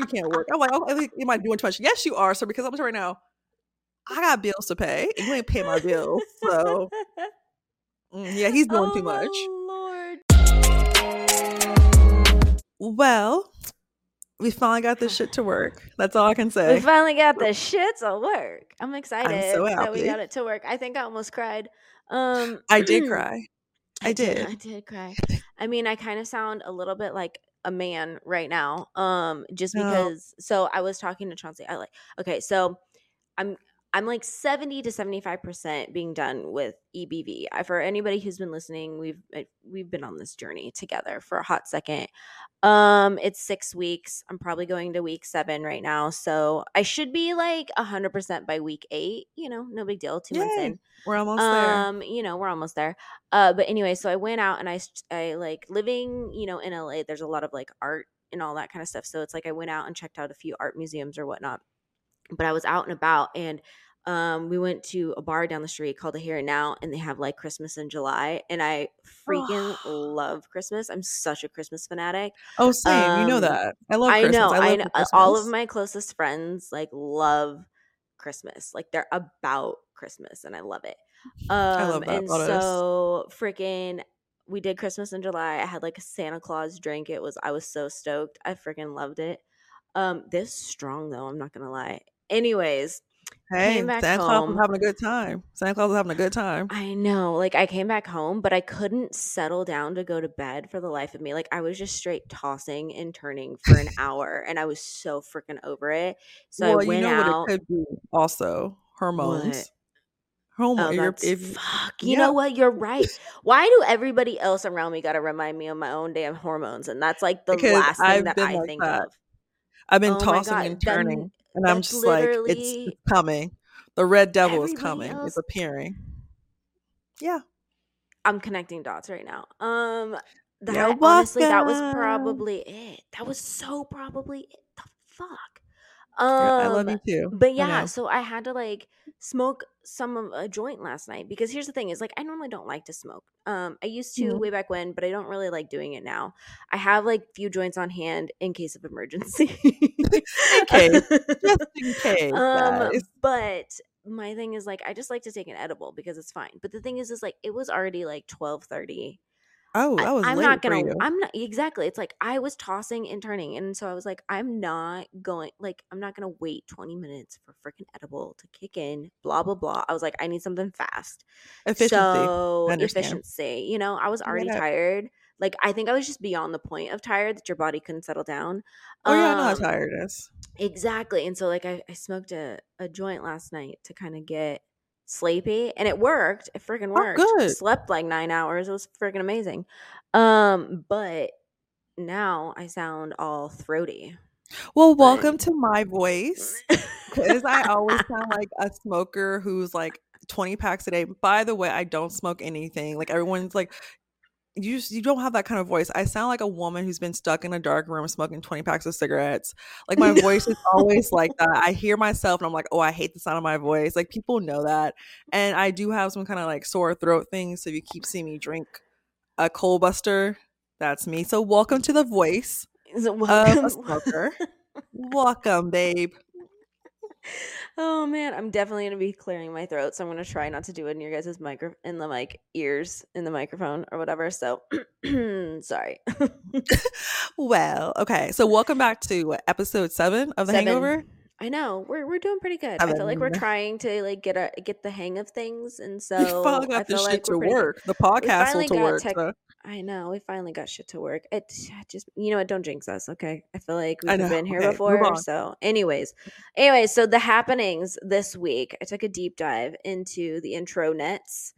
you can't work. I'm like, oh, am I doing too much? Yes, you are, sir. Because I'm right now. I got bills to pay, and you ain't pay my bills. So, mm, yeah, he's doing oh, too much. Lord. Well, we finally got this shit to work. That's all I can say. We finally got the shit to work. I'm excited so that we got it to work. I think I almost cried. Um, I did cry. I did. I did. did cry. I mean, I kind of sound a little bit like a man right now. Um, just No. because. So I was talking to Chauncey. I like. Okay, so I'm I'm like seventy to seventy five percent being done with EBV. For anybody who's been listening, we've uh, we've been on this journey together for a hot second. Um, it's six weeks. I'm probably going to week seven right now, so I should be like hundred percent by week eight. You know, no big deal. Two months in We're almost there. um you know we're almost there uh but anyway so i went out and i i like living you know in la there's a lot of like art and all that kind of stuff so it's like i went out and checked out a few art museums or whatnot but i was out and about and um we went to a bar down the street called the here and now and they have like christmas in july and i freaking love christmas i'm such a christmas fanatic Oh, same. you know um, that. I love I Christmas. know, I, I know. the uh, All of my closest friends like love Christmas. Like they're about Christmas, and I love it. Um, love that and so freaking, we did Christmas in July. I had like a Santa Claus drink. It was I was so stoked. I freaking loved it. Um, this strong though. I'm not gonna lie. Anyways, Hey, came back Santa Claus home. was having a good time. Santa Claus was having a good time. I know. Like I came back home, but I couldn't settle down to go to bed for the life of me. Like I was just straight tossing and turning for an hour, and I was so freaking over it. So well, I you went know out. what it could be also hormones. What? Hormone. Oh, if, fuck. You yeah. know what? You're right. Why do everybody else around me got to remind me of my own damn hormones? And that's like the Because last thing I've that I like think that. of. I've been Oh tossing and turning, and I'm just like, it's, it's coming. The red devil is coming. else- It's appearing. Yeah. I'm connecting dots right now. Um, that honestly, that was probably it. That was so probably it. The fuck. Yeah, I love Um, you too. But yeah, so I had to like smoke some of a joint last night because here's the thing is like I normally don't like to smoke. Um I used to Mhm. way back when, but I don't really like doing it now. I have like few joints on hand in case of emergency. okay. just in case. um guys. but my thing is like I just like to take an edible because it's fine. But the thing is is like it was already like 12:30 Oh, that was I, am not gonna. I'm not exactly. It's like I was tossing and turning, and so I was like, I'm not going. Like, I'm not gonna wait 20 minutes for freaking edible to kick in. Blah blah blah. I was like, I need something fast. Efficiency. So efficiency. You know, I was already Yeah. tired. Like, I think I was just beyond the point of tired that your body couldn't settle down. oh yeah, I know how Um, tired it is. Exactly. And so like I, I smoked a, a joint last night to kind of get sleepy and it worked. It freaking Oh, worked. good. Slept like nine hours. It was freaking amazing. Um, but now I sound all throaty. Well, but- welcome to my voice. Because I always sound like a smoker who's like 20 packs a day. By the way, I don't smoke anything. Like everyone's like, you just you don't have that kind of voice. I sound like a woman who's been stuck in a dark room smoking 20 packs of cigarettes. Like my voice is always like that. I hear myself and I'm like, oh, I hate the sound of my voice. Like people know that. And I do have some kind of like sore throat thing. So if you keep seeing me drink a cold buster, that's me. So welcome to the voice So of welcome. a smoker. welcome, babe. oh man, I'm definitely gonna be clearing my throat, so I'm gonna try not to do it in your guys' micro in the mic ears in the microphone or whatever. So sorry. Well, okay. So welcome back to what, episode seven of The Seven. Hangover. I know we're we're doing pretty good. I feel like we're trying to like get a get the hang of things, and we so finally I got this shit like to we're pretty good. work. The podcast finally will to work. tech- so- I know we finally got shit to work. It just you know what? Don't jinx us, okay? I feel like we've know. been here Okay, before. So, anyways, anyways, so the happenings this week. I took a deep dive into the intro nets.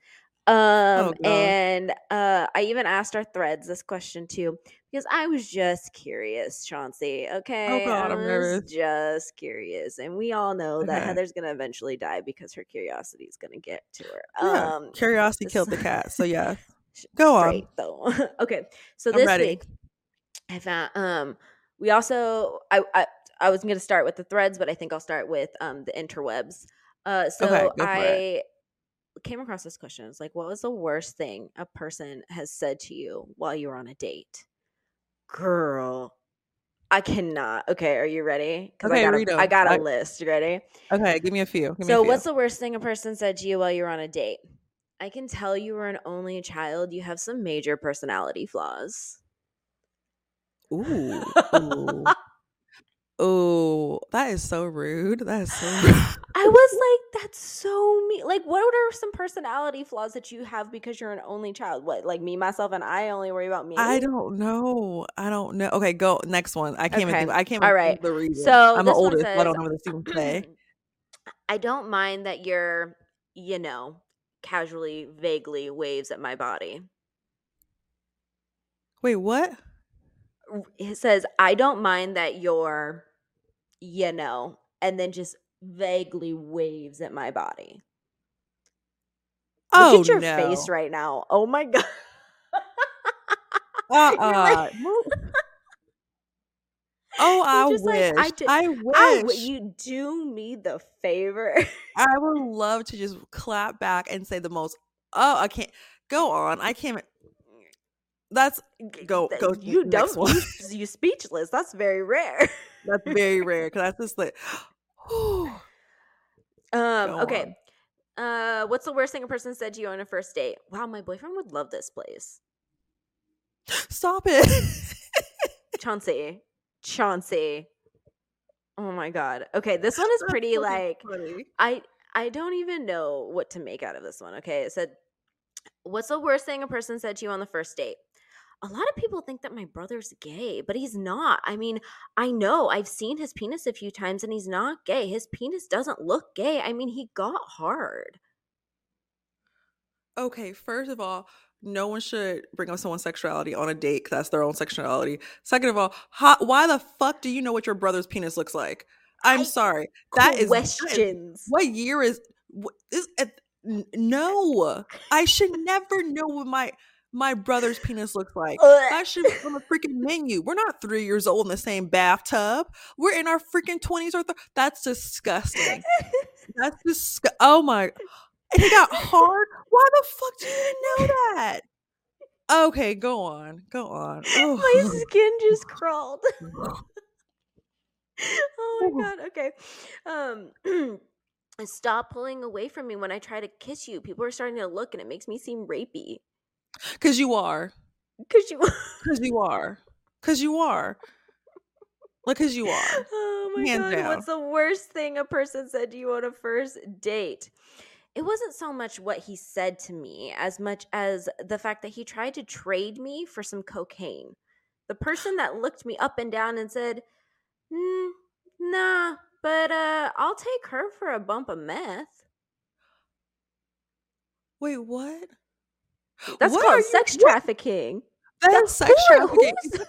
Um Oh, and uh I even asked our threads this question too because I was just curious, Chauncey. Okay. Oh, God, I I'm nervous. just curious. And we all know that Okay. Heather's gonna eventually die because her curiosity is gonna get to her. Yeah, Um curiosity killed the cat. So yeah, Go on. though. okay, so this week I found um we also I I, I was going to start with the threads, but I think I'll start with um the interwebs. Uh, so Okay, I. came across this question. It's like, what was the worst thing a person has said to you while you were on a date? Girl, I cannot. Okay, are you ready? Because Okay, I got a. I got a I- list. You ready? Okay, give me a few. Give me a So, few. what's the worst thing a person said to you while you were on a date? I can tell you were an only child. You have some major personality flaws. Ooh. Ooh. Ooh, that is so rude. That is so rude. I was like, that's so me. Like, what are some personality flaws that you have because you're an only child? What, like me, myself, and I only worry about me? I don't know. I don't know. Okay, go next one. I can't even Okay. think. I can't. All Even right. think the reason. So I'm the this one oldest. so I don't know what this even say. I don't mind that you're, you know, casually, vaguely waves at my body. Wait, what? It says, I don't mind that you're, you know, and then just vaguely waves at my body. Oh Look at your no. face right now. Oh my God. Uh You're uh like- Oh, I just like, wish. I did- I I wish. w- you do me the favor. I would love to just clap back and say the most. Oh, I can't. Go on. I can't. That's Go- go You don't. one. You, speechless. That's very rare. that's very rare because that's just like. Um. Go okay. Uh, what's the worst thing a person said to you on a first date? Wow, my boyfriend would love this place. Stop it. Chauncey. Chauncey. Oh my god. Okay, this one is pretty like funny. I I don't even know what to make out of this one. Okay, it said, "What's the worst thing a person said to you on the first date?" A lot of people think that my brother's gay, but he's not. I mean, I know I've seen his penis a few times, and he's not gay. His penis doesn't look gay. I mean, he got hard. Okay, first of all, no one should bring up someone's sexuality on a date 'cause that's their own sexuality. Second of all, how, why the fuck do you know what your brother's penis looks like? I'm I- sorry. That is, that is questions. what year is what is it? Eh, no, I should never know what my my brother's penis looks like. That should be on the freaking menu. We're not three years old in the same bathtub. We're in our freaking twenties or th- that's disgusting. That's disg- Oh my! And he got hard. Why the fuck do you even know that? Okay, go on, go on. my Oh. skin just crawled. oh my god. Okay. Um stop pulling away from me when I try to kiss you. People are starting to look and it makes me seem rapey. Cause you are. Cause you Cause you are. Cause you are. Like, cause you are. Oh my Hands god. down. What's the worst thing a person said to you on a first date? It wasn't so much what he said to me as much as the fact that he tried to trade me for some cocaine. The person that looked me up and down and said, mm, "Nah, but uh, I'll take her for a bump of meth." Wait, what? That's What called you- sex what? trafficking. That's That- sex trafficking. who's-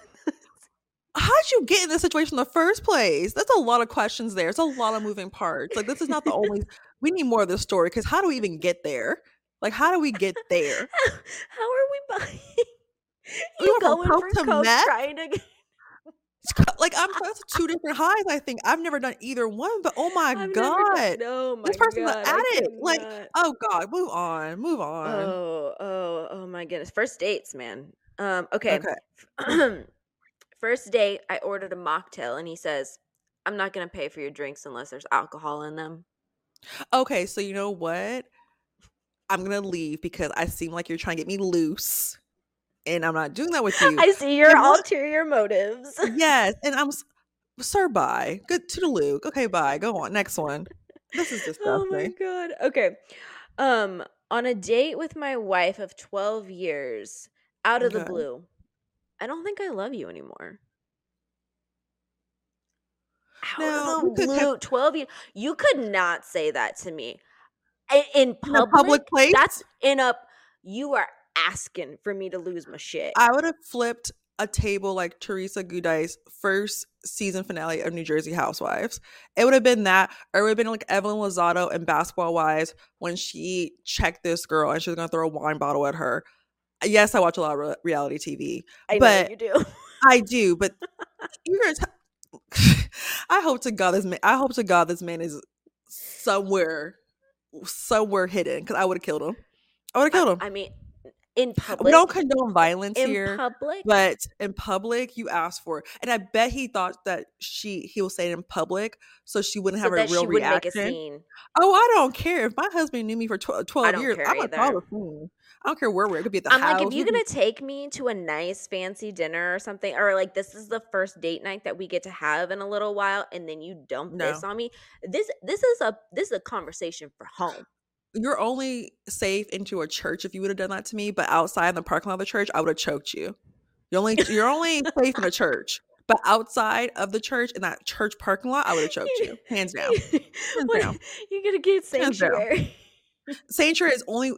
How'd you get in this situation in the first place? That's a lot of questions there. It's a lot of moving parts. Like, this is not the only. We need more of this story because how do we even get there? Like, how do we get there? How are we buying? We You from going coke for to coke, meth? trying to? Co- like I'm that's two different highs. I think I've never done either one, but oh my I've god! done- no, my This person's an God, I addict, like. Oh god, move on, move on. Oh, oh, oh my goodness. First dates, man. Um, okay. Okay. First date, I ordered a mocktail and he says, I'm not gonna pay for your drinks unless there's alcohol in them. Okay, so you know what? I'm gonna leave because I seem like you're trying to get me loose, and I'm not doing that with you. I see your And what- ulterior motives. yes, and I'm, sir. Bye. Good to the Luke. Okay, bye. Go on. Next one. This is just oh my god. Okay. Um, on a date with my wife of 12 years, out of the blue, I don't think I love you anymore. Out Now, of the blue, 12 years. You could not say that to me. In In a public, public place, that's in a you are asking for me to lose my shit. I would have flipped a table like Teresa Giudice's first season finale of New Jersey Housewives. It would have been that, or it would have been like Evelyn Lozado in Basketball Wives when she checked this girl and she was gonna throw a wine bottle at her. Yes, I watch a lot of re- reality TV. I know but- you do. I do, but you're gonna. T- I hope to God this man. I hope to God this man is somewhere, somewhere hidden because I would have killed him. I would have killed him. I mean, in public. We don't condone violence in here, public. but in public, you ask for it. And I bet he thought that she he will say it in public so she wouldn't so have a real she wouldn't make a reaction. scene. Oh, I don't care. If my husband knew me for 12, 12 years, I'm call either. I don't care where we're. It could be at the I'm house. like, if you're gonna take me to a nice fancy dinner or something, or like this is the first date night that we get to have in a little while, and then you dump this on me, this this is a this is a conversation for home. You're only safe into a church if you would have done that to me, but outside in the parking lot of the church, I would have choked you. You're only you're only safe in a church. But outside of the church in that church parking lot, I would have choked you. Hands down. What- down. You're gonna get sanctuary. Sanctuary is only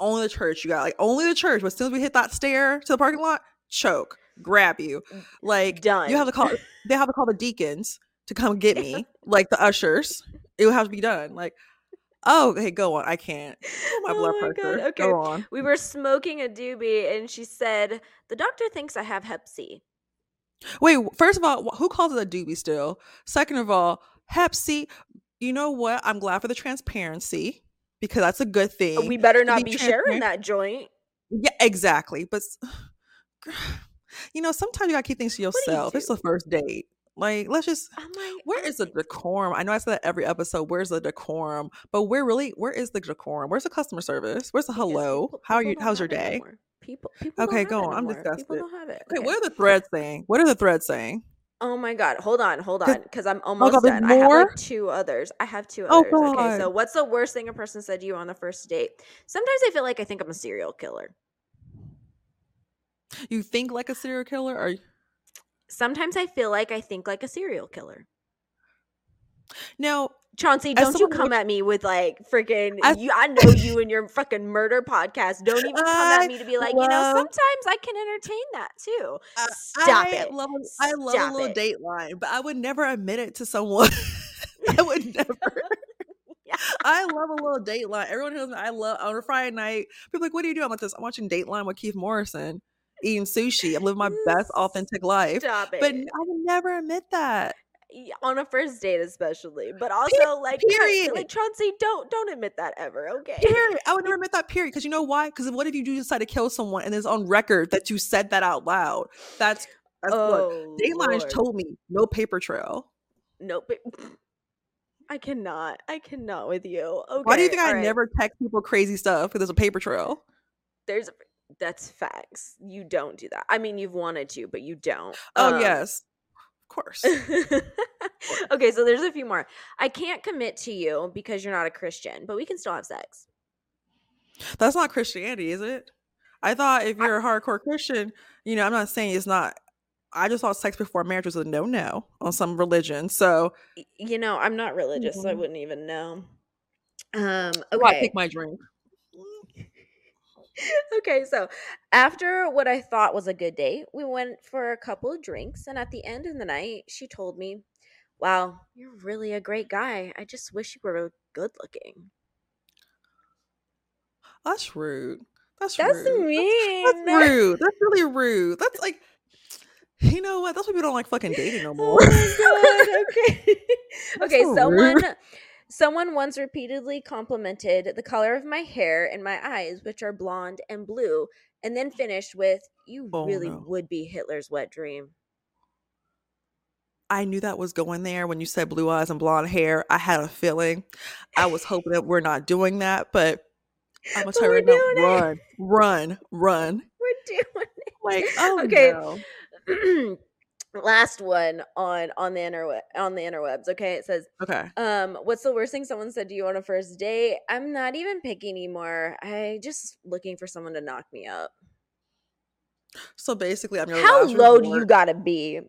only the church you got. Like only the church. But as soon as we hit that stair to the parking lot, choke, grab you. Mm, like Done. you have to call they have to call the deacons to come get me, like the ushers. It would have to be done. Like, oh, hey, go on. I can't. Oh, my Oh blood my God, pressure. okay. Go on. We were smoking a doobie, and she said the doctor thinks I have Hep C. Wait, first of all, who calls it a doobie still? Second of all, Hep C. You know what? I'm glad for the transparency because that's a good thing. We better not be be sharing that joint. yeah, exactly. But you know, sometimes you gotta keep things to yourself. It's the first date. Like, let's just. Like, Where the decorum? I know I said that every episode. Where's the decorum? But where really? Where is the decorum? Where's the customer service? Where's the hello? people- How are you? How's your day? People, people Okay, go on. I'm disgusted. People don't have it. Okay, Okay. what are the threads saying? What are the threads saying? Oh my god, hold on, hold on, because I'm oh almost God, there's done. I have like two others. I have two Oh, others. Okay, so what's the worst thing a person said to you on the first date? Sometimes I feel like I think I'm a serial killer. You think like a serial killer, or Sometimes I feel like I think like a serial killer. now? Chauncey, don't you come at me with like freaking As- you I know you and your fucking murder podcast. Don't even come I at me to be like, you know, sometimes I can entertain that too. Stop I it. Love, I love Stop a little it. Dateline, but I would never admit it to someone. I would never. Yeah. I love a little Dateline. Everyone knows me. I love on a Friday night. People are like, "What do you do?" I'm like, "This. I'm watching Dateline with Keith Morrison, eating sushi. I'm living my best authentic life." Stop it. But I would never admit that. On a first date especially but also like period. like chauncey don't don't admit that ever okay Period. I would never admit that. Period. Because you know why? Because what if you do decide to kill someone and it's on record that you said that out loud? That's that's what oh Dateline Lord. told me. No paper trail. nope i cannot i cannot with you okay Why do you think I right. never text people crazy stuff? Because there's a paper trail. there's that's facts you don't do that i mean you've wanted to but you don't Oh Um, yes, of course. okay so there's a few more i can't commit to you because you're not a christian but we can still have sex That's not Christianity, is it? I thought if you're a hardcore Christian, you know, I'm not saying it's not. I just thought sex before marriage was a no no on some religion. So you know i'm not religious so i Mhm. wouldn't even know um okay. I okay take my drink. okay, so after what I thought was a good date, we went for a couple of drinks, and at the end of the night, she told me, "Wow, you're really a great guy. I just wish you were good looking." That's rude. That's, rude. That's rude. mean. That's, that's rude. That's really rude. That's like, you know what? That's why people don't like fucking dating no more. Oh my god. Okay. Okay, so someone rude. Someone once repeatedly complimented the color of my hair and my eyes, which are blonde and blue, and then finished with, "You Oh, really no. would be Hitler's wet dream." I knew that was going there when you said blue eyes and blonde hair. I had a feeling. I was hoping that we're not doing that, but I'm gonna tell you right now, run, run, run. We're doing it. Like, oh Okay. no. last one on on the interweb on the interwebs okay it says Okay. um what's the worst thing someone said to you on a first date i'm not even picky anymore i just looking for someone to knock me up So basically, I'm your last resort. how low do you gotta be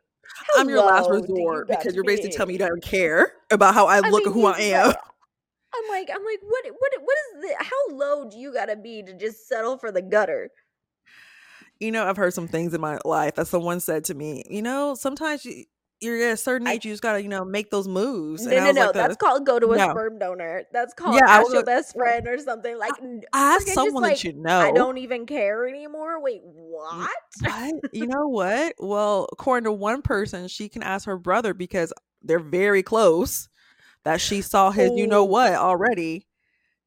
How I'm your last do you resort because you're basically be? telling me you don't care about how I look mean, or who I am. i'm like i'm like what what what is the how low do you gotta be to just settle for the gutter You know, I've heard some things in my life that someone said to me. You know, sometimes you, you're at a certain I- age, you just gotta, you know, make those moves. no And I no no like, that's called go to a No. sperm donor that's called Yeah, ask was your best friend or something like n- ask someone like, that you know. I don't even care anymore. Wait, what? What? You know what? Well, according to one person, she can ask her brother because they're very close. That she saw his, you know oh. what, already.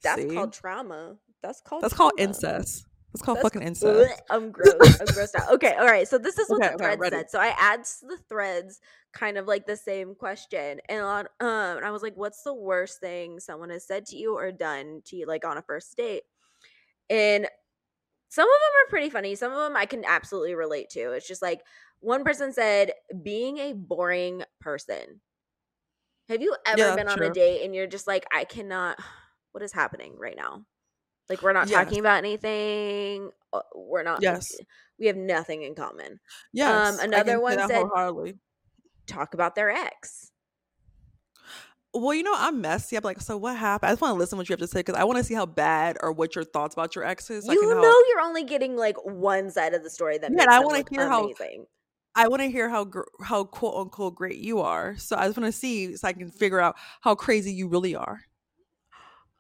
That's See? called trauma. That's called That's called incest. It's called That's fucking incest. I'm gross. I'm grossed out. Okay, all right. So this is what Okay, the thread ready. said. So I add to the threads kind of like the same question, and a lot, um, I was like, "What's the worst thing someone has said to you or done to you, like on a first date?" And some of them are pretty funny. Some of them I can absolutely relate to. It's just like one person said, "Being a boring person." Have you ever Yeah, been on a date and you're just like, "I cannot." What is happening right now? Like we're not Yes. talking about anything. uh, We're not. Yes. We have nothing in common. Yes. I another one said-. Talk about their ex. Well, you know, I'm messy. I'm like, so what happened? I just want to listen to what you have to say because I want to see how bad or what your thoughts about your exes. so I you can know help- you're only getting like one side of the story that Yeah, I wanna look hear how- amazing. I want to hear how how quote unquote great you are. So I just want to see so I can figure out how crazy you really are.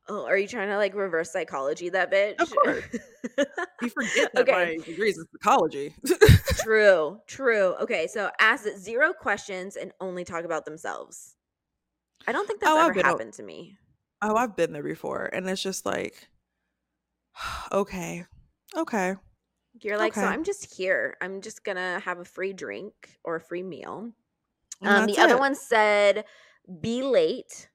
Oh, are you trying to like reverse psychology that bitch? Of course. You forget that Okay. my degrees in psychology. true, true. Okay, so ask zero questions and only talk about themselves. I don't think that's Oh, ever happened to me. oh, I've been there before, and it's just like, okay, okay, You're like, so I'm just here. I'm just gonna have a free drink or a free meal. Um, the other it. one said, "Be late."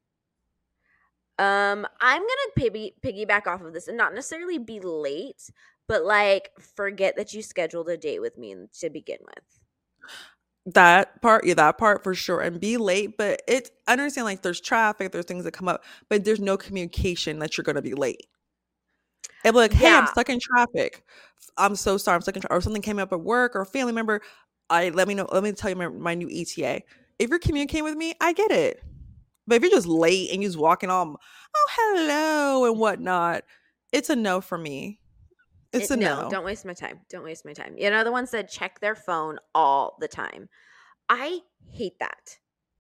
Um, I'm gonna piggy piggyback off of this and not necessarily be late, but like forget that you scheduled a date with me to begin with. that part, yeah, that part for sure, and be late. But it, I understand like there's traffic, there's things that come up, but there's no communication that you're gonna be late. And be like, hey, I'm stuck in traffic. I'm so sorry, I'm stuck in traffic, or something came up at work or a family member. I let me know. Let me tell you my, my new ETA. If you're communicating with me, I get it. But if you're just late and you're just walking on, oh hello and mm-hmm. whatnot, it's a no for me. It's It- a no, no. don't waste my time. Don't waste my time. You know, the one said check their phone all the time. I hate that.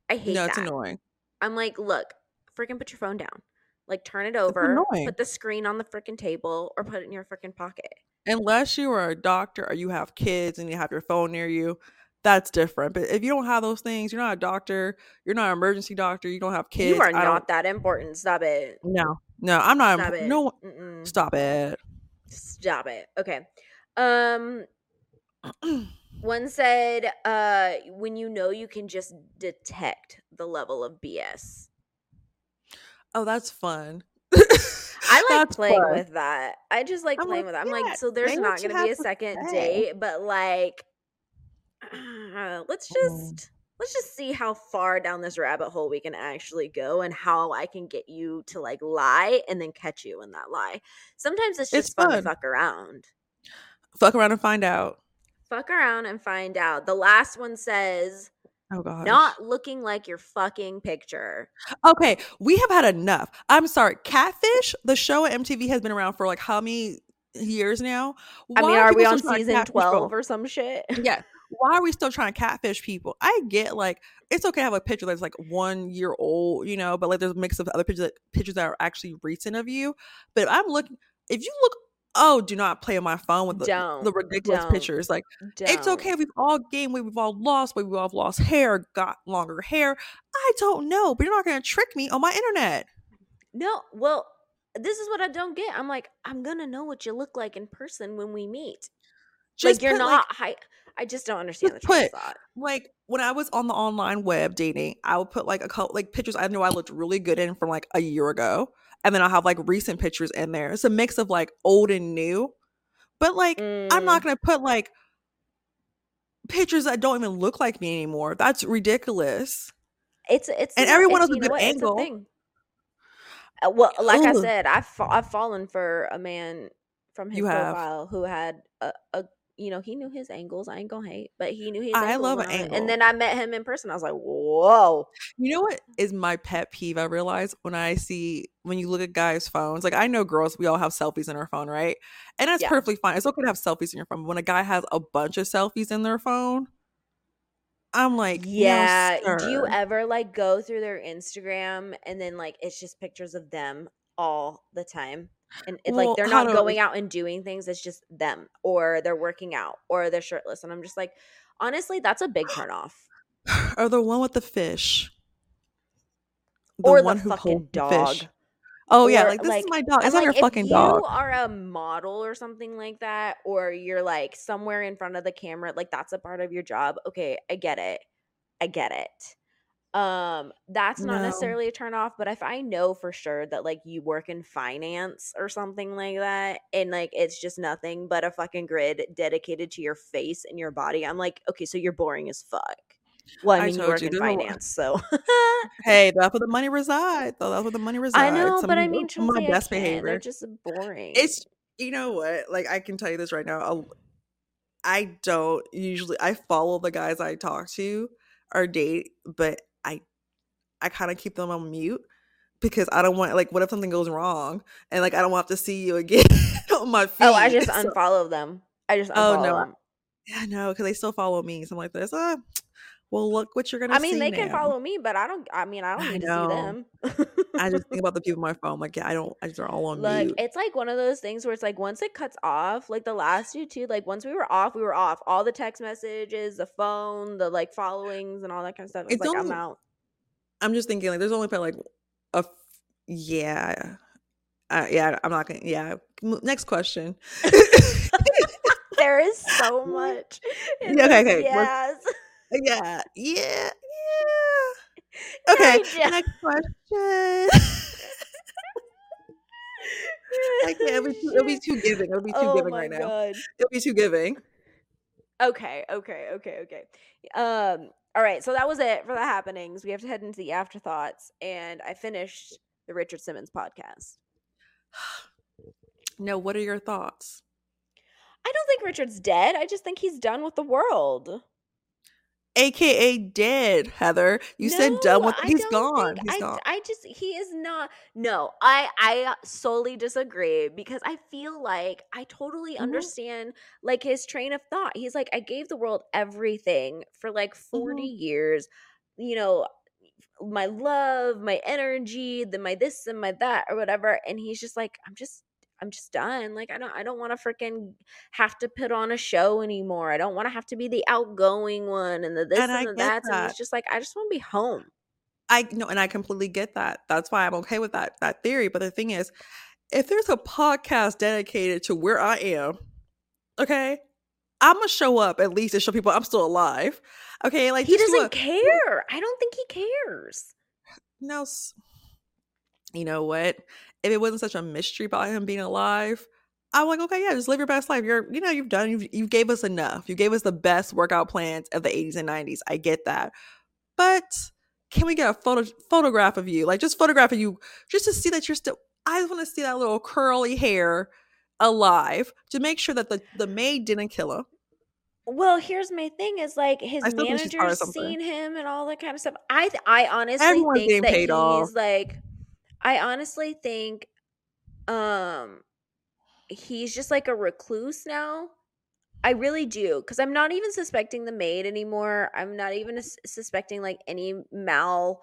I hate no, that. it's annoying. I'm like, look, freaking put your phone down. Like turn it over, put the screen on the freaking table, or put it in your freaking pocket. Unless you are a doctor or you have kids and you have your phone near you, that's different. But if you don't have those things, you're not a doctor, you're not an emergency doctor, you don't have kids. you are not that important. Stop it. No, no, I'm not. Stop it. No, Mm-mm. stop it. Stop it. Okay. Um one said uh when you know you can just detect the level of BS. Oh, that's fun. I like That's playing fun. with that. I just like I'm playing like, with it. I'm yeah, like, so there's not going to be a second date, but like, uh, let's Mm. just let's just see how far down this rabbit hole we can actually go, and how I can get you to like lie and then catch you in that lie. Sometimes it's just It's fun, to fuck around, Fuck around and find out. fuck around and find out. The last one says, Oh god. "Not looking like your fucking picture." Okay, we have had enough. I'm sorry. Catfish, the show at MTV has been around for like how many years now? I mean, Why are we on still trying to season twelve people? or some shit? Yeah. Why are we still trying to catfish people? I get like it's okay to have a picture that's like one year old, you know, but like there's a mix of other pictures that pictures that are actually recent of you. But if I'm looking if you look oh, do not play on my phone with the, Don't, the ridiculous pictures. Like it's Don't. okay. We've all gained weight. We've all lost weight. We've all lost hair, got longer hair. I don't know, but you're not going to trick me on my internet. No, well, this is what I don't get. I'm like, I'm gonna know what you look like in person when we meet. Just like you're not. I I just don't understand the just of put- thought. like when I was on the online web dating, I would put like a couple like pictures I know I looked really good in from like a year ago, and then I'll have like recent pictures in there. It's a mix of like old and new, but like I'm Mm, not gonna put like pictures that don't even look like me anymore. That's ridiculous. It's it's and everyone has a good angle. Uh, well, like I said, I've fa- I've fallen for a man from his You have. profile who had a, a you know he knew his angles. I ain't gonna hate, but he knew his. I angles love and an angle. And then I met him in person. I was like, whoa. You know what is my pet peeve? I realize when I see when you look at guys' phones, like I know girls, we all have selfies in our phone, right? And that's Yeah. perfectly fine. It's okay to have selfies in your phone. But when a guy has a bunch of selfies in their phone, I'm like, no, Yeah. Do you ever like go through their Instagram and then like it's just pictures of them all the time? And it, Well, like they're not going out and doing things, it's just them or they're working out or they're shirtless. And I'm just like, honestly, that's a big turn off. or the one with the fish, the Or one the who fucking dog. fish. Oh yeah, like this like- is my dog. It's not like, your fucking if you dog. are a model or something like that, or you're like somewhere in front of the camera, like that's a part of your job. Okay, I get it. I get it. Um, that's not No. necessarily a turn off, but if I know for sure that like you work in finance or something like that, and like it's just nothing but a fucking grid dedicated to your face and your body, I'm like, okay, so you're boring as fuck. Well, I I mean, you work you, in finance, so Hey, that's where the money resides. Though that's where the money resides. I know, Some but I mean, my best can't. They're behavior. just boring. It's you know what? Like I can tell you this right now. I'll- I don't usually. I follow the guys I talk to or date, but I I kind of keep them on mute because I don't want like what if something goes wrong and like I don't want to see you again on my feed. oh, I just So- unfollow them. I just Oh, no, them. yeah, no, because they still follow me. So I'm like this. Uh, well, look what you're gonna. I mean, they can follow me, but I don't. I mean, I don't I need to see them. I just think about the people on my phone. Like, yeah, I don't. I just are all on like mute. it's like one of those things where it's like once it cuts off, like the last two two, like once we were off, we were off. All the text messages, the phone, the like followings, and all that kind of stuff. It's, It's like I'm out. I'm just thinking like there's only probably like a f- yeah. Uh, yeah, I'm not gonna. Yeah, next question. There is so much. Yeah, okay, okay, Yes. yeah, yeah, yeah. Okay, Yeah. next question. I can't. It'll be too, it'll be too giving. It'll be too oh giving right now. It'll be too giving. Okay, okay, okay, okay. Um, all right, so that was it for the happenings. We have to head into the afterthoughts, and I finished the Richard Simmons podcast. No, what are your thoughts? I don't think Richard's dead. I just think he's done with the world. AKA dead, Heather. You said done with. He's gone. think- He's I, gone. I just he is not. No, I I solely disagree because I feel like I totally Mhm. understand like his train of thought. He's like, I gave the world everything for like 40 Mm-hmm. years. You know, my love, my energy, the my this and my that or whatever. And he's just like, I'm just I'm just done. Like I don't I don't want to freaking have to put on a show anymore. I don't want to have to be the outgoing one and the this And and, the get that. And that. he's just like, I just want to be home. I know, and I completely get that. That's why I'm okay with that that theory. But the thing is, if there's a podcast dedicated to where I am, okay, I'm gonna show up at least to show people I'm still alive. Okay, like he doesn't a- care. I don't think he cares. No, you know what? If it wasn't such a mystery about him being alive, I'm like, okay, yeah, just live your best life. You're, you know, you've done, you you gave us enough. You gave us the best workout plans of the 80s and 90s. I get that, but can we get a photo photograph of you? Like, just photograph of you, just to see that you're still. I want to see that little curly hair alive to make sure that the the maid didn't kill him. Well, here's my thing: is like his I still think she's part of manager's seen him and all that kind of stuff. I th- I honestly Everyone's think that paid he's off. like, I honestly think, um, he's just like a recluse now. I really do because I'm not even suspecting the maid anymore. I'm not even suspecting like any mal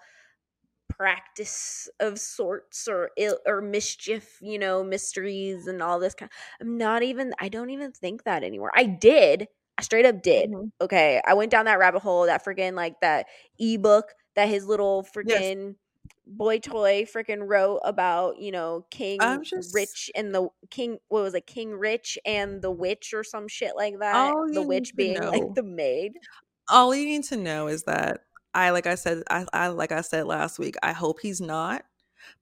practice of sorts or ill or mischief, you know, mysteries and all this kind. I'm not even. I don't even think that anymore. I did. I straight up did. Mhm. Okay, I went down that rabbit hole. That freaking like that ebook that his little Yes. Boy toy freaking wrote about you know King just- Rich and the King. What was it? King Rich and the Witch or some shit like that. All the witch being know- like the maid. all you need to know is that I like I said I, I like I said last week, I hope he's not.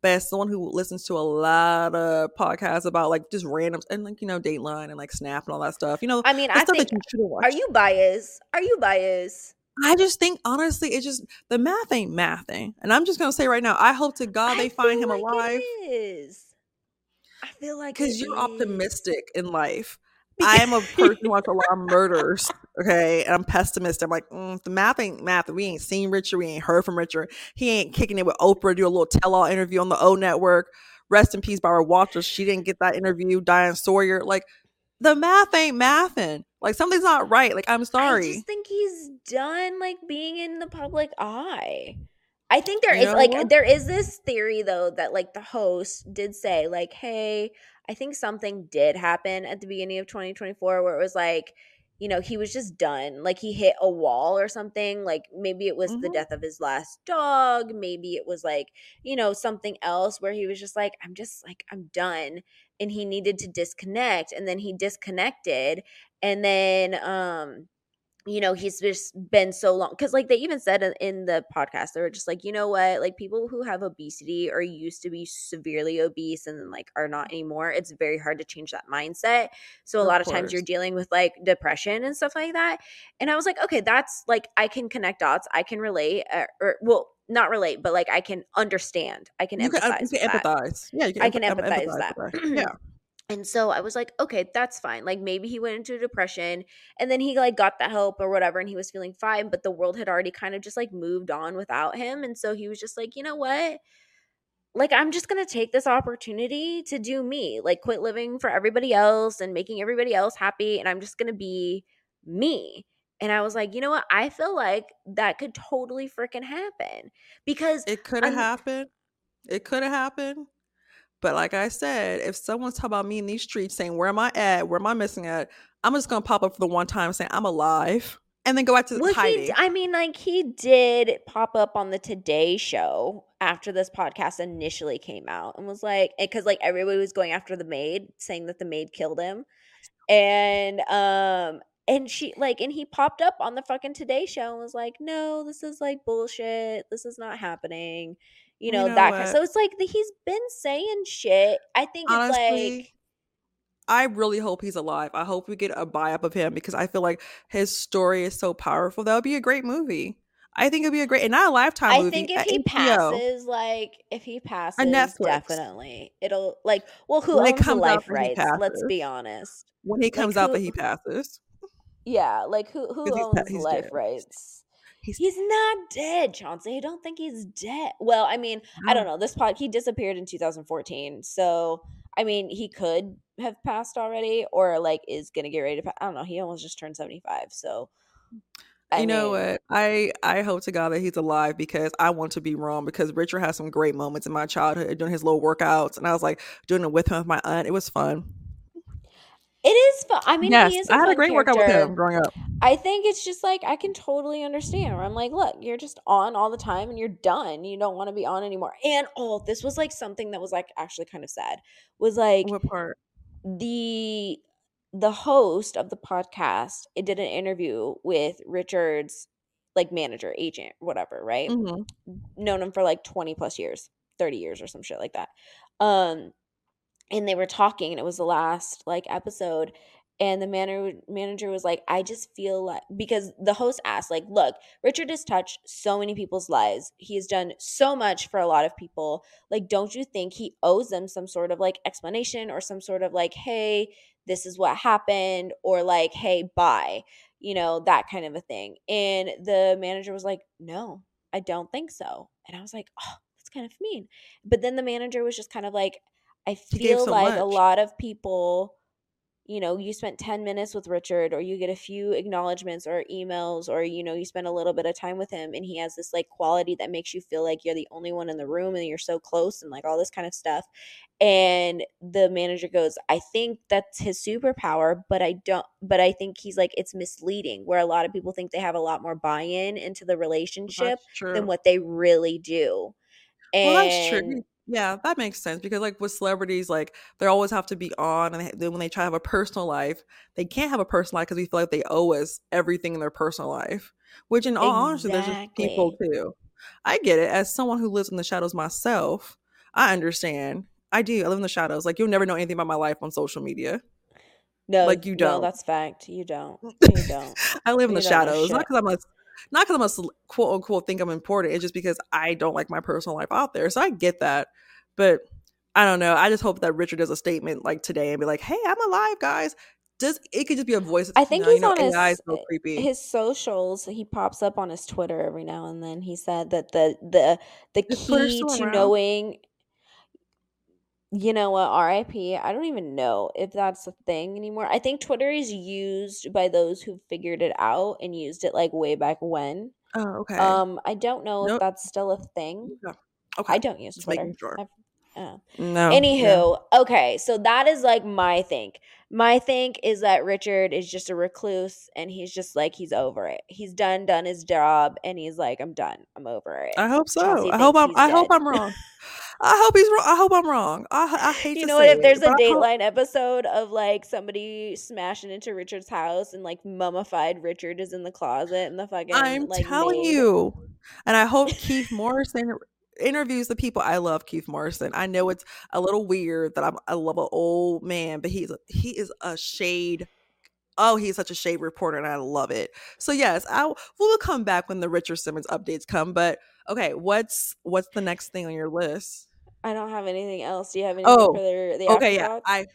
But as someone who listens to a lot of podcasts about like just random and like you know Dateline and like Snap and all that stuff, you know, I mean, I think. that you should have. Are you biased? Are you biased? I just think honestly, it's just the math ain't mathing, and I'm just gonna say right now, I hope to God they I find him like alive. I feel like because you're is. optimistic in life. I am a person who wants a lot of murders. Okay, and I'm pessimistic. I'm like, mm, the math ain't math. We ain't seen Richard. We ain't heard from Richard. He ain't kicking it with Oprah. Do a little tell-all interview on the O Network. Rest in peace, Barbara Walters. She didn't get that interview. Diane Sawyer. Like, the math ain't mathing. Like something's not right. Like, I'm sorry. I just think he's done like being in the public eye. I think there You is like what? there is this theory though that like the host did say like, "Hey, I think something did happen at the beginning of 2024 where it was like, you know, he was just done. Like he hit a wall or something. Like maybe it was the Mhm. death of his last dog. Maybe it was like, you know, something else where he was just like, I'm just like, I'm done. And he needed to disconnect. And then he disconnected. And then, um, you know, he's just been so long. Cause like they even said in- the podcast, they were just like, you know what? Like people who have obesity or used to be severely obese and like are not anymore, it's very hard to change that mindset. So a Of lot of times you're dealing with like depression and stuff like that. And I was like, okay, that's like I can connect dots. I can relate, uh, or well, not relate, but like I can understand. I can You can, uh, empathize. you can that. empathize. Yeah, you can I can empath- em- empathize that. with Yeah. And so I was like, okay, that's fine. Like maybe he went into depression and then he like got the help or whatever and he was feeling fine, but the world had already kind of just like moved on without him. And so he was just like, you know what? Like I'm just going to take this opportunity to do me. Like quit living for everybody else and making everybody else happy and I'm just going to be me. And I was like, you know what? I feel like that could totally freaking happen because It could have happened. It could have happened. But like I said, if someone's talking about me in these streets saying, Where am I at? Where am I missing at? I'm just gonna pop up for the one time saying I'm alive and then go back to Well, hiding. I mean, like he did pop up on the Today Show after this podcast initially came out, and was like, because like everybody was going after the maid, saying that the maid killed him, and um, and she like, and he popped up on the fucking Today Show and was like, no, this is like bullshit. This is not happening. You You know, know that kind. So it's like the, he's been saying shit. I think it's Honestly, like. I really hope he's alive. I hope we get a buy up of him because I feel like his story is so powerful. That would be a great movie. I think it'd be a great and not a lifetime movie. I movie. think if he HBO. passes, like if he passes, definitely it'll like. Well, who When owns the life rights? Let's be honest. when he comes out that he passes. Yeah, like who who owns life dead. rights? He's, He's not dead, Chauncey. I don't think he's dead. Well, I mean, I don't know. This pod he disappeared in 2014, so I mean, he could have passed already, or like is gonna get ready to. Pa- I don't know. He almost just turned 75, so. I you know mean, what? I I hope to God that he's alive because I want to be wrong because Richard has some great moments in my childhood doing his little workouts and I was like doing it with him with my aunt. It was fun. It is fun. I mean, yes, he is. a I had a great workout with him growing up. I think it's just like I can totally understand where I'm like, look, you're just on all the time and you're done. You don't want to be on anymore. And oh, this was like something that was like actually kind of sad. Was like What part? the the host of the podcast it did an interview with Richard's like manager, agent, whatever, right? hmm known him for like 20 plus years 30 years or some shit like that um and they were talking and it was the last like episode and the manager manager was like i just feel like because the host asked like look richard has touched so many people's lives he has done so much for a lot of people like don't you think he owes them some sort of like explanation or some sort of like hey this is what happened or like hey bye you know that kind of a thing and the manager was like no I don't think so. And I was like, oh, that's kind of mean. But then the manager was just kind of like, I feel so like a lot of people, you know, you spent 10 minutes with Richard or you get a few acknowledgments or emails or, you know, you spend a little bit of time with him and he has this like quality that makes you feel like you're the only one in the room and you're so close and like all this kind of stuff. And the manager goes, I think that's his superpower, but I don't, but I think he's like, it's misleading where a lot of people think they have a lot more buy in into the relationship than what they really do. And well, that's true. Yeah, that makes sense because like with celebrities, like they always have to be on, and they, then when they try to have a personal life, they can't have a personal life because we feel like they owe us everything in their personal life. Which, in all honesty, there's just people too. I get it. As someone who lives in the shadows myself, I understand. I do. I live in the shadows. Like you'll never know anything about my life on social media. No, Like, you don't. that's fact. You don't. You don't. I live in the shadows, not because I'm a not because I'm a cel- quote unquote think I'm important. It's just because I don't like my personal life out there. So I get that, but I don't know. I just hope that Richard does a statement like today and be like, "Hey, I'm alive, guys." Just it could just be a voice. I think he's you know, on his AI is so creepy. his socials. He pops up on his Twitter every now and then. He said that the the the key to around? knowing you know what RIP I don't even know if that's a thing anymore. I think Twitter is used by those who figured it out and used it like way back when. oh, okay. Um I don't know if that's still a thing. okay. Okay. I don't use Just Twitter. sure. I've- uh, No. Anywho, yeah. okay, so that is like my think. My think is that Richard is just a recluse and he's just like he's over it. He's done done his job and he's like I'm done. I'm over it. I hope so. Chelsea I hope I'm. I hope. I'm wrong. I hope he's wrong. I hope I'm wrong. I, I hate You know what? If there's it, a I hope- Dateline episode of like somebody smashing into Richard's house and like mummified Richard is in the closet and the fucking I'm like telling maid- you, and I hope Keith Morrison interviews the people. I love Keith Morrison. I know it's a little weird that I'm. I love an old man, but he's a, he is a shade. Oh, he's such a shade reporter, and I love it. So yes, I we'll come back when the Richard Simmons updates come. But okay, what's what's the next thing on your list? I don't have anything else. Do you have anything Oh, for the the okay, yeah? I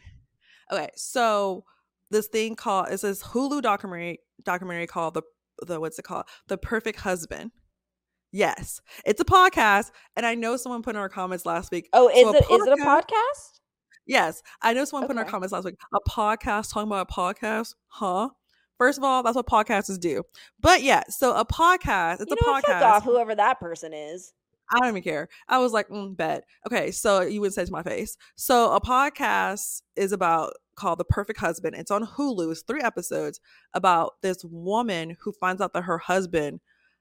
okay. So this thing called it's this Hulu documentary documentary called the the what's it called the Perfect Husband. Yes, it's a podcast, and I know someone put in our comments last week. Oh, is so it is it a podcast- podcast? Yes, I know someone put in our comments last week. A podcast talking about a podcast, huh? First of all, that's what podcasters do. But yeah, so a podcast, it's you a know? Fuck podcast. off, whoever that person is. I don't even care. I was like, mm, bet. Okay, so you would say to my face. So a podcast is about called The Perfect Husband. It's on Hulu. It's three episodes about this woman who finds out that her husband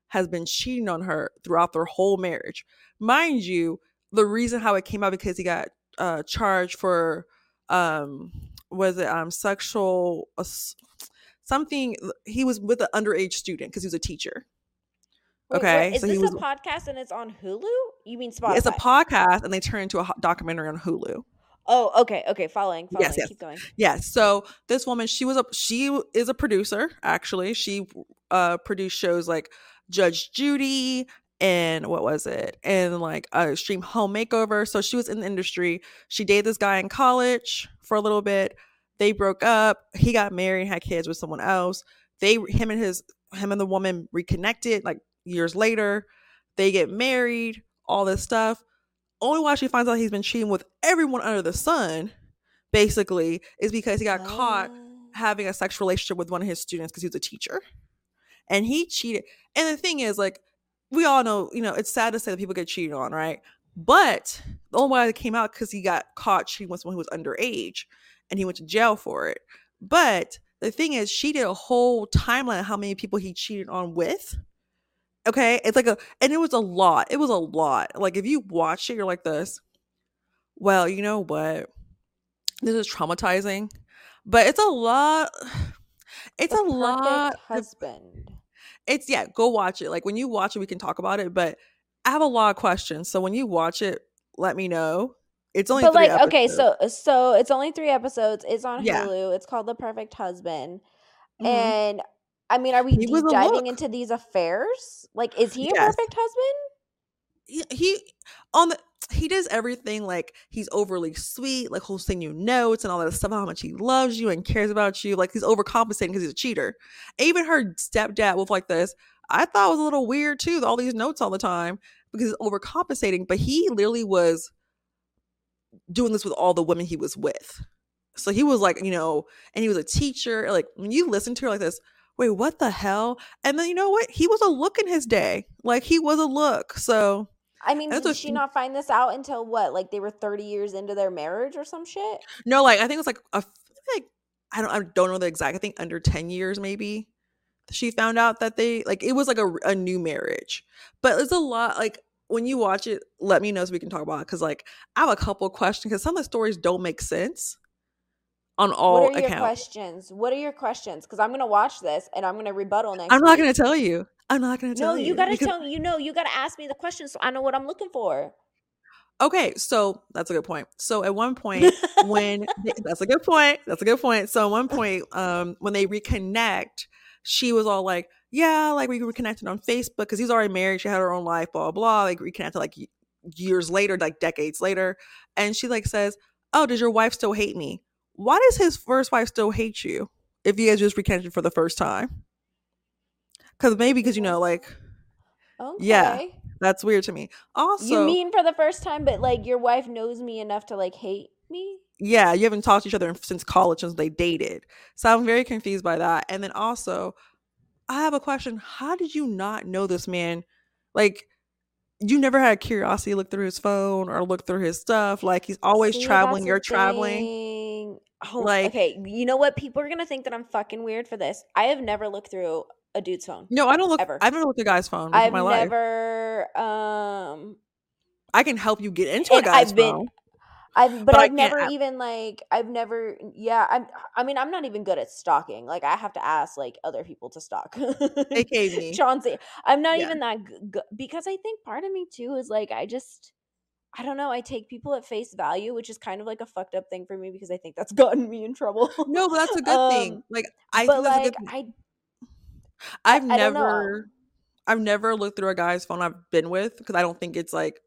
has been cheating on her throughout their whole marriage. Mind you, the reason how it came out because he got uh charged for um was it um sexual ass- something he was with an underage student because he was a teacher. Wait, Okay, is so he this was- a podcast and it's on Hulu? You mean Spotify? It's a podcast, and they turn into a documentary on Hulu. Oh, okay, okay. Following, following. Yes, yes. Keep going. Yes. So this woman, she was a she is a producer. Actually, she uh produced shows like Judge Judy and what was it, and like uh, Extreme Home Makeover. So she was in the industry. She dated this guy in college for a little bit. They broke up. He got married, and had kids with someone else. They him and his him and the woman reconnected like years later. They get married. All this stuff. Only why she finds out he's been cheating with everyone under the sun, basically, is because he got caught Oh. having a sexual relationship with one of his students because he was a teacher and he cheated and the thing is like we all know you know it's sad to say that people get cheated on right but the only way it came out because he got caught cheating with someone who was underage and he went to jail for it. But the thing is she did a whole timeline of how many people he cheated on with okay? It's like a and it was a lot. It was a lot. Like if you watch it you're like this well you know what? This is traumatizing. But it's a lot it's The a lot husband. it's yeah go watch it. Like when you watch it we can talk about it but i have a lot of questions. So when you watch it let me know it's only But like, okay, so so it's only three episodes. It's on Yeah. Hulu. It's called The Perfect Husband. Mhm. And I mean, are we deep diving look. into these affairs? Like, is he a perfect husband? he, he on the he does everything like he's overly sweet like he'll send you notes and all that stuff how much he loves you and cares about you like he's overcompensating because he's a cheater even her stepdad was like this i thought was a little weird too all these notes all the time because he's overcompensating but he literally was doing this with all the women he was with so he was like you know and he was a teacher like when you listen to her like this wait what the hell and then you know what he was a look in his day like he was a look so I mean, did she not find this out until what? Like they were 30 years into their marriage or some shit? No, like I think it was like a like I don't I don't know the exact. I think under ten years maybe. She found out that they like it was like a, a new marriage, but it's a lot like when you watch it. Let me know so we can talk about it because like I have a couple questions because some of the stories don't make sense on all what are your accounts. questions? What are your questions? Because I'm gonna watch this and I'm gonna rebuttal next. I'm not week. going to tell you. I'm not going to tell you. No, you gotta tell me. You know, you gotta ask me the questions so I know what I'm looking for. Okay, so that's a good point. So at one point, when they- that's a good point, that's a good point. So at one point, um, when they reconnect, she was all like, "Yeah, like we reconnected on Facebook because he's already married. She had her own life, blah blah." Like reconnected like years later, like decades later, and she like says, "Oh, does your wife still hate me? Why does his first wife still hate you if you guys just reconnected for the first time?" Because maybe because you know, like Okay. Yeah. that's weird to me. Also, you mean for the first time, but like your wife knows me enough to like hate me? yeah, you haven't talked to each other since college since they dated. So I'm very confused by that. And then also, I have a question. How did you not know this man? Like, you never had curiosity to look through his phone or look through his stuff. Like he's always See, traveling. You're traveling. thing. Oh, Like- okay. You know what? People are gonna think that I'm fucking weird for this. I have never looked through a dude's phone. No, I don't look. Ever. I've never looked at a guy's phone in I've my life. never. Um, I can help you get into a guy's I've been. I've, but, But I I've never even like I've never yeah I'm I mean I'm not even good at stalking like I have to ask like other people to stalk AKA me. Chauncey I'm not Yeah. even that g- g- because I think part of me too is like I just I don't know I take people at face value which is kind of like a fucked up thing for me because I think that's gotten me in trouble No, but that's a good thing. Um, Like I but think that's a like good thing. I I've I never, I've never looked through a guy's phone I've been with because I don't think it's like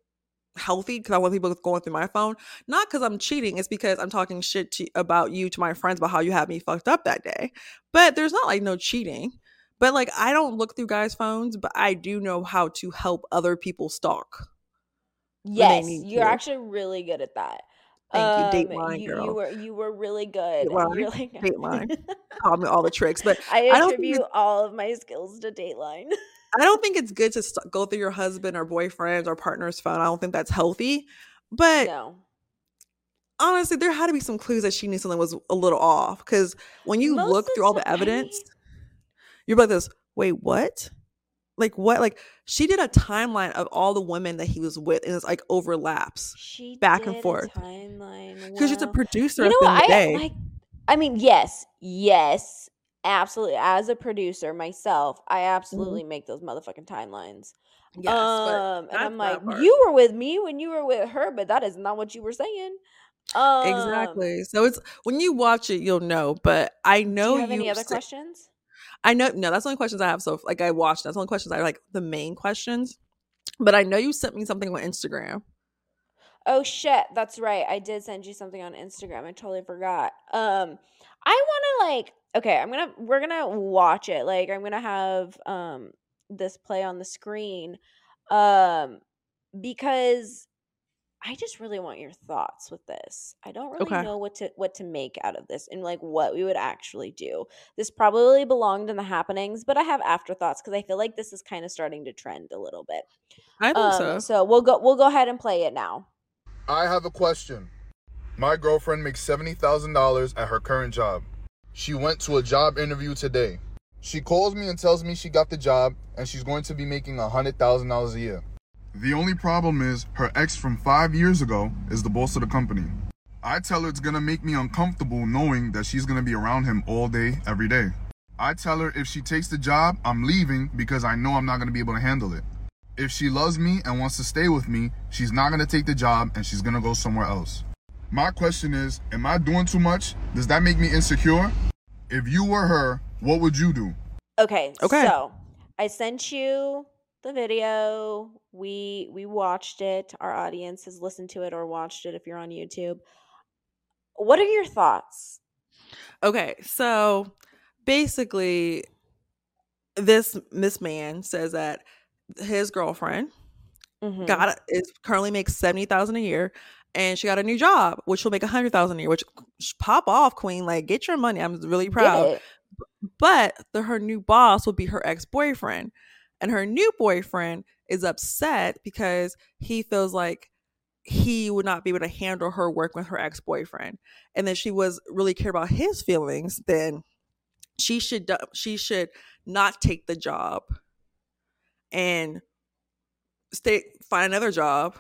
healthy because I want people going through my phone. Not because I'm cheating, it's because I'm talking shit to, about you to my friends about how you had me fucked up that day. But there's not like no cheating. But like I don't look through guys' phones, but I do know how to help other people stalk. yes you're to. actually really good at that Thank you, Um, Dateline you, girl. you were you were really good Dateline, You're like- Dateline. Me all the tricks, but I I don't attribute all of my skills to Dateline. I don't think it's good to st- go through your husband or boyfriend's or partner's phone. I don't think that's healthy. But no. honestly, there had to be some clues that she knew something was a little off. Because when you Most look through all the evidence, you're like this. Wait, what? Like what? Like she did a timeline of all the women that he was with, and it's like overlaps She back and forth. timeline. because she's a producer You know what? end of the I day. like. I mean, yes, yes, absolutely. As a producer myself, I absolutely make those motherfucking timelines. Mm-hmm. yes, um, and I'm like, you were with me when you were with her, but that is not what you were saying. Um, exactly. So it's when you watch it, you'll know. But I Do know you have any other questions? I know no, that's the only questions I have. So like I watched, that's the only questions I like the main questions. But I know you sent me something on Instagram. Oh shit, that's right. I did send you something on Instagram. I totally forgot. Um I want to like okay, I'm going to we're going to watch it. Like I'm going to have um this play on the screen um because I just really want your thoughts with this. I don't really Okay. know what to what to make out of this and like what we would actually do. This probably belonged in the happenings, but I have afterthoughts because I feel like this is kind of starting to trend a little bit. I think Um, so. so we'll go we'll go ahead and play it now. I have a question. My girlfriend makes $70,000 at her current job. She went to a job interview today. She calls me and tells me she got the job and she's going to be making $100,000 a year. The only problem is her ex from five years ago is the boss of the company. I tell her it's gonna make me uncomfortable knowing that she's gonna be around him all day, every day. I tell her if she takes the job, I'm leaving because I know I'm not gonna be able to handle it. If she loves me and wants to stay with me, she's not gonna take the job and she's gonna go somewhere else. My question is, am I doing too much? Does that make me insecure? If you were her, what would you do? Okay. Okay. So I sent you the video. We we watched it. Our audience has listened to it or watched it if you're on YouTube. What are your thoughts? Okay, so basically, this this man says that his girlfriend Mhm. got is currently makes seventy thousand a year, and she got a new job, which will make a hundred thousand a year. Which pop off, queen! Like get your money. I'm really proud. But the, her new boss will be her ex boyfriend, and her new boyfriend is upset because he feels like he would not be able to handle her work with her ex boyfriend, and that she was really care about his feelings. Then she should she should not take the job and stay find another job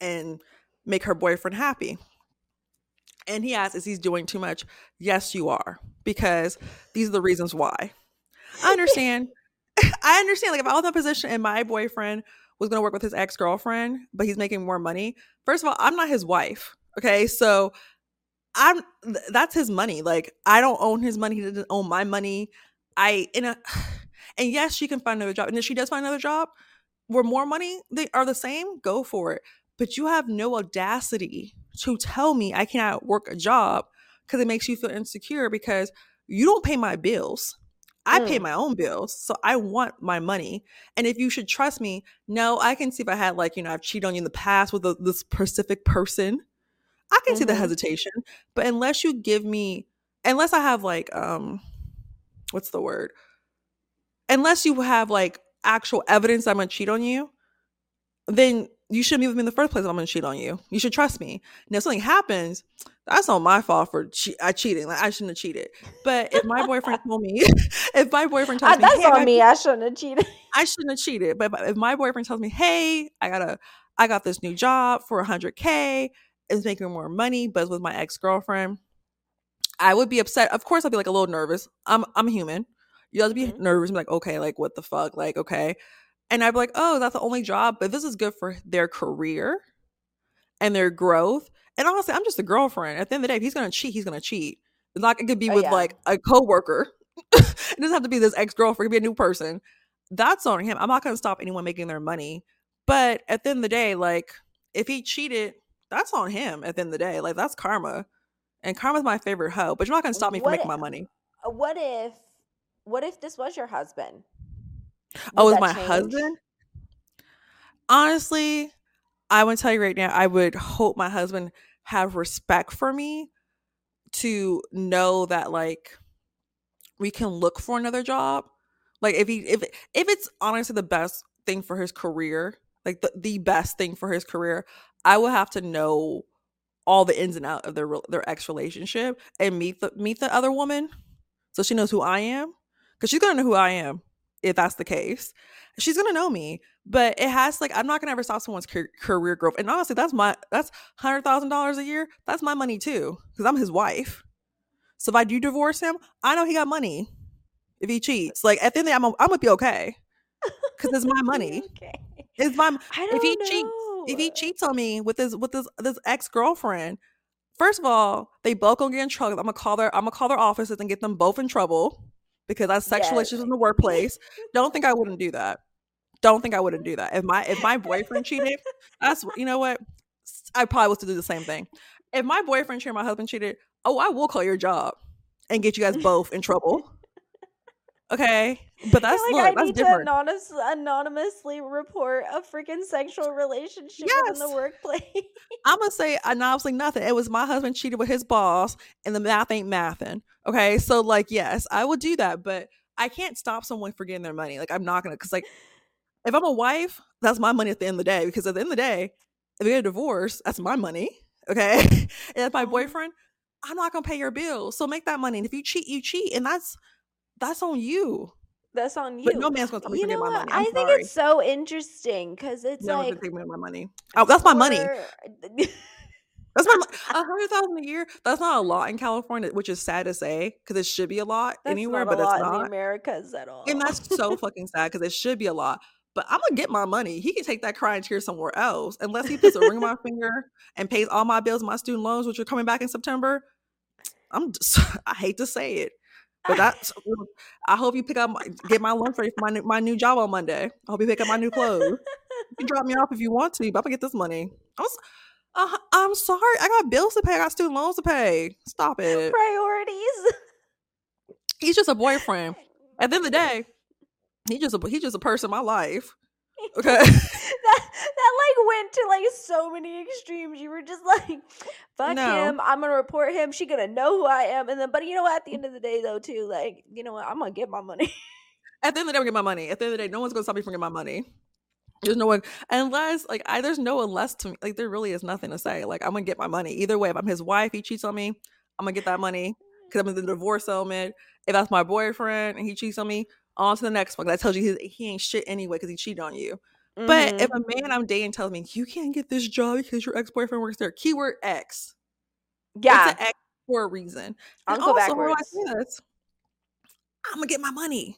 and make her boyfriend happy. And he asks, Is he doing too much? Yes, you are, because these are the reasons why. I understand. I understand. Like, if I was in a position and my boyfriend was going to work with his ex girlfriend, but he's making more money, first of all, I'm not his wife. Okay. So I'm, th- that's his money. Like, I don't own his money. He doesn't own my money. I, in a, and yes, she can find another job. And if she does find another job where more money they are the same, go for it. But you have no audacity to tell me I cannot work a job because it makes you feel insecure because you don't pay my bills. I pay Mm. my own bills. So I want my money. And if you should trust me, no, I can see if I had like, you know, I've cheated on you in the past with a, this specific person. I can see the Mhm. hesitation. But unless you give me unless I have like um what's the word? Unless you have like actual evidence I'm gonna cheat on you, then you shouldn't be with me in the first place. If I'm gonna cheat on you. You should trust me. Now, if something happens, that's not my fault for che- I cheating. Like I shouldn't have cheated. But if my boyfriend told me, if my boyfriend tells Uh, me, that's hey, I on got me. I shouldn't have cheated. I shouldn't have cheated. But if my boyfriend tells me, "Hey, I got a, I got this new job for 100k, it's making more money, but with my ex girlfriend," I would be upset. Of course, I'd be like a little nervous. I'm, I'm human. You have to be Mhm. nervous. and be like, okay, like what the fuck, like okay, and I'd be like, oh, that's the only job, but this is good for their career and their growth. And honestly, I'm just a girlfriend. At the end of the day, if he's gonna cheat, he's gonna cheat. It's not. It could be Oh, with yeah. like a coworker. it doesn't have to be this ex girlfriend. It could be a new person. That's on him. I'm not gonna stop anyone making their money. But at the end of the day, like if he cheated, that's on him. At the end of the day, like that's karma. And karma's my favorite hoe. But you're not gonna stop me from What making i- my money. Uh, What if, what if this was your husband? Oh, Would is that my change? husband? Honestly, I would tell you right now, I would hope my husband have respect for me to know that like we can look for another job. Like if he if if it's honestly the best thing for his career, like the, the best thing for his career, I will have to know all the ins and outs of their their ex relationship and meet the meet the other woman so she knows who I am because she's gonna know who I am if that's the case. She's gonna know me, but it has like I'm not gonna ever stop someone's career growth. And honestly, that's my that's hundred thousand dollars a year. That's my money too because I'm his wife. So if I do divorce him, I know he got money. If he cheats, like at the end of the day, I'm I'm gonna be okay because it's my money. Okay. It's my if he don't cheats, know. if he cheats on me with his with this this ex girlfriend, first of all, they both gonna get in trouble. I'm gonna call their I'm gonna call their offices and get them both in trouble because that's sexual Yes. issues in the workplace. Don't think I wouldn't do that. Don't think I wouldn't do that. If my if my boyfriend cheated, that's you know what I probably was to do the same thing. If my boyfriend cheated, my husband cheated. Oh, I will call your job and get you guys both in trouble. Okay, but that's like, look, I that's need different. to anonymous, anonymously report a freaking sexual relationship in the workplace. I'm gonna say anonymously nothing. It was my husband cheated with his boss, and the math ain't mathing. Okay, so like, yes, I will do that, but I can't stop someone for getting their money. Like, I'm not gonna, cause like, if I'm a wife, that's my money at the end of the day. Because at the end of the day, if we get a divorce, that's my money. Okay, and if my Mhm. boyfriend, I'm not gonna pay your bills, so make that money. And if you cheat, you cheat, and that's that's on you. That's on you. But no man's gonna tell me you to get my money. I I'm think it's so interesting because it's no one's like gonna take me my money. Oh, that's my money. That's my a hundred thousand a year. That's not a lot in California, which is sad to say because it should be a lot That's anywhere, but lot it's in not. Americas at all. And that's so fucking sad because it should be a lot. But I'm gonna get my money. He can take that crying tear somewhere else, unless he puts a ring on my finger and pays all my bills, my student loans, which are coming back in September. I'm just, I hate to say it, but that's. I hope you pick up, my, get my lunch ready for my new, my new job on Monday. I hope you pick up my new clothes. You can drop me off if you want to, but I'm gonna get this money. I was, uh, I'm sorry, I got bills to pay. I got student loans to pay. Stop it. priorities. He's just a boyfriend. At the end of the day, he just a he's just a person in my life. Okay. that that like went to like so many extremes. You were just like, fuck No. him. I'm gonna report him. She gonna know who I am. And then, but you know what? At the end of the day, though, too, like, you know what? I'm gonna get my money. At the end of the day, I'm gonna get my money. At the end of the day, no one's gonna stop me from getting my money. There's no one unless like I there's no unless to me. Like there really is nothing to say. Like I'm gonna get my money either way. If I'm his wife, he cheats on me, I'm gonna get that money because I'm in the divorce settlement. If that's my boyfriend and he cheats on me, on to the next one. That tells you he, he ain't shit anyway because he cheated on you. But Mhm. if a man I'm dating tells me you can't get this job because your ex boyfriend works there, keyword X. yeah, It's an X for a reason. I'll And go also, I backwards. this? I'm gonna get my money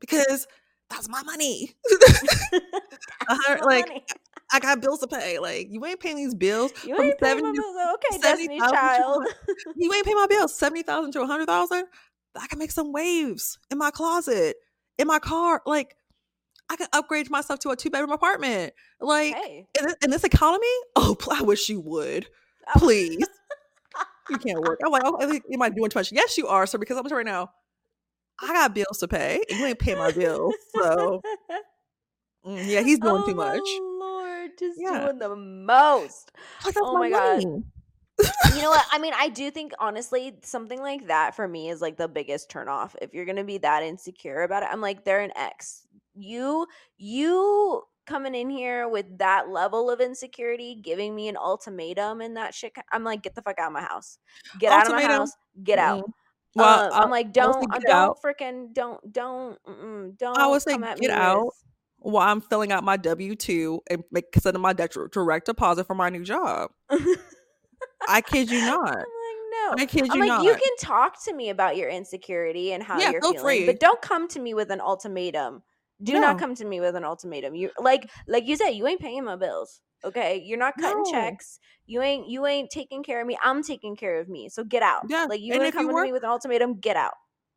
because that's my money. My like money. I got bills to pay. Like you ain't paying these bills. you from ain't paying my 70 bills. Okay, 70,000 Destiny's to Child. You ain't paying my bills. Seventy thousand to a hundred thousand. I can make some waves in my closet, in my car. Like I can upgrade myself to a two bedroom apartment. Like hey, in, this, in this economy, oh, I wish you would. Oh. Please. you can't work. I'm like, oh, I you might doing too much. Yes, you are, sir, because I'm telling you right now, I got bills to pay. You ain't pay my bills. So mm, yeah, he's doing oh too much. Lord, just Yeah. doing the most. Like, oh my God. money. You know what? I mean, I do think honestly, something like that for me is like the biggest turnoff. If you're gonna be that insecure about it, I'm like, they're an ex. You you coming in here with that level of insecurity, giving me an ultimatum and that shit. I'm like, get the fuck out of my house. Get out of my Ultimatum? house. Get out. Mm. Well, Um, I'm like, I would say don't, uh, don't freaking, don't, don't, don't. I would say come at get out. with- while I'm filling out my W two and make sending my direct deposit for my new job. I kid you not. I'm like, no. I kid I'm you like, not. you can talk to me about your insecurity and how Yeah, you're feeling, free. but don't come to me with an ultimatum. Do not come to me with an ultimatum. You like, like you said, you ain't paying my bills. Okay, you're not cutting No. checks. You ain't, you ain't taking care of me. I'm taking care of me. So get out. Yeah, like you ain't coming to me with an ultimatum. Get out.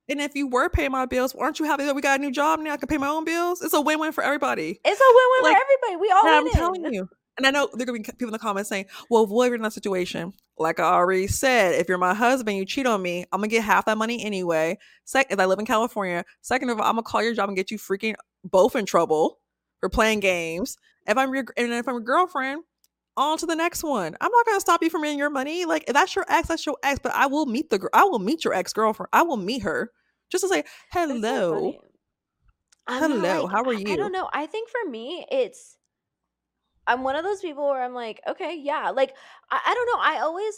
And if you were paying my bills, aren't you happy that we got a new job now? I can pay my own bills. It's a win win for everybody. It's a win-win Like, for everybody. We all I'm telling you. And I know there could be people in the comments saying, "Well, if you're in that situation?" Like I already said, if you're my husband, you cheat on me, I'm gonna get half that money anyway. Second, if I live in California, second of all, I'm gonna call your job and get you freaking both in trouble for playing games. If I'm your and if I'm your girlfriend, on to the next one. I'm not gonna stop you from getting your money. Like if that's your ex, that's your ex. But I will meet the girl. I will meet your ex girlfriend. I will meet her just to say so hello. Not Hello, like- how are you? I don't know. I think for me, it's I'm one of those people where I'm like, okay, yeah. Like I, I don't know. I always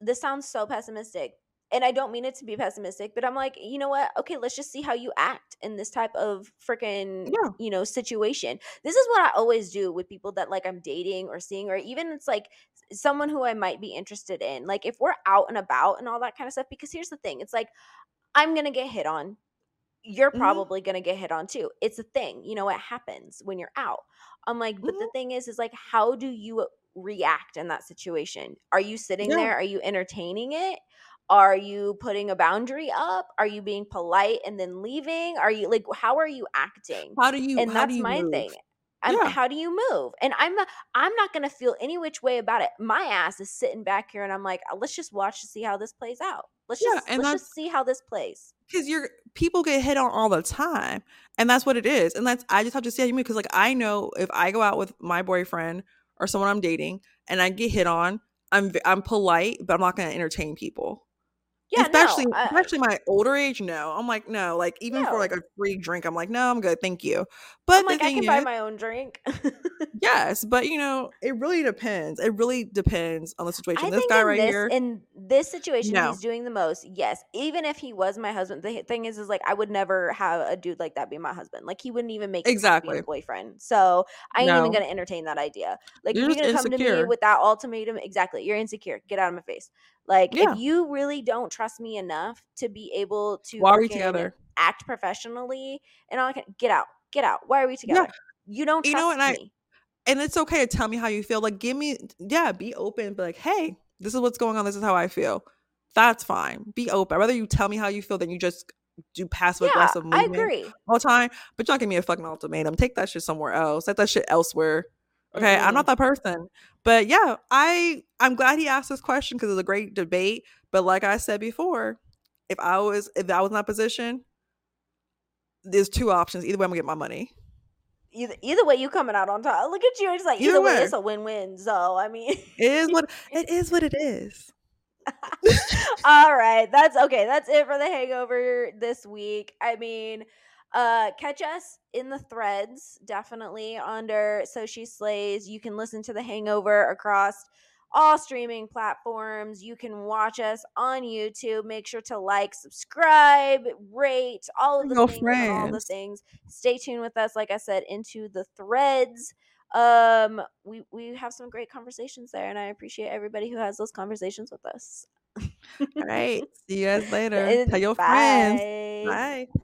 this sounds so pessimistic. And I don't mean it to be pessimistic, but I'm like, you know what? Okay, let's just see how you act in this type of freaking, Yeah. you know, situation. This is what I always do with people that like I'm dating or seeing, or even it's like someone who I might be interested in. Like if we're out and about and all that kind of stuff, because here's the thing it's like, I'm going to get hit on. You're Mhm. probably going to get hit on too. It's a thing. You know, it happens when you're out. I'm like, but the thing is, is like, how do you react in that situation? Are you sitting Yeah. there? Are you entertaining it? Are you putting a boundary up? Are you being polite and then leaving? Are you like, how are you acting? How do you? and that's you my move? thing. I'm, Yeah. How do you move? And I'm not. I'm not gonna feel any which way about it. My ass is sitting back here, and I'm like, "Uh, let's just watch to see how this plays out. Let's Yeah, just let's just see how this plays. Because you're people get hit on all the time and that's what it is and that's i just have to see how you move because like i know if i go out with my boyfriend or someone i'm dating and i get hit on i'm I'm polite but i'm not going to entertain people Yeah, especially no, I- especially my older age no i'm like no like even for like a free drink i'm like no i'm good thank you but I'm like, I can buy my own drink. yes but you know it really depends it really depends on the situation I this guy right this here in this situation No. he's doing the most. Yes, even if he was my husband, the thing is, is like I would never have a dude like that be my husband. Like he wouldn't even make Exactly. boyfriend. So I ain't even gonna entertain that idea. Like You're you're gonna come to me with that ultimatum, exactly, you're insecure. Get out of my face. Like Yeah. if you really don't trust me enough to be able to why are we together act professionally and all that, kind- get out, get out. Why are we together? You don't You trust know, and I- me. and it's okay to tell me how you feel. Like, give me, yeah, be open. Be like, hey, this is what's going on. This is how I feel. That's fine. Be open. I'd rather you tell me how you feel than you just do passive Yeah, aggressive I agree. all the time. But y'all give me a fucking ultimatum. Take that shit somewhere else. Take that shit elsewhere. Okay, I'm not mm. that person. But yeah, I I'm glad he asked this question because it's a great debate. But like I said before, if I was if I was in that position, there's two options. Either way, I'm gonna get my money. Either, either way, you coming out on top. Look at you. It's like either, Either way, way. it's a win-win. So I mean, It is what it is. What it is. all right, that's okay. That's it for the Hangover this week. I mean, uh, catch us in the threads definitely under So She Slays. You can listen to the Hangover across all streaming platforms. You can watch us on YouTube. Make sure to like, subscribe, rate, all of the Tell things, and all the things. Stay tuned with us, like I said, into the threads. Um, we we have some great conversations there, and I appreciate everybody who has those conversations with us. All right. See you guys later. Tell your friends. bye. Bye.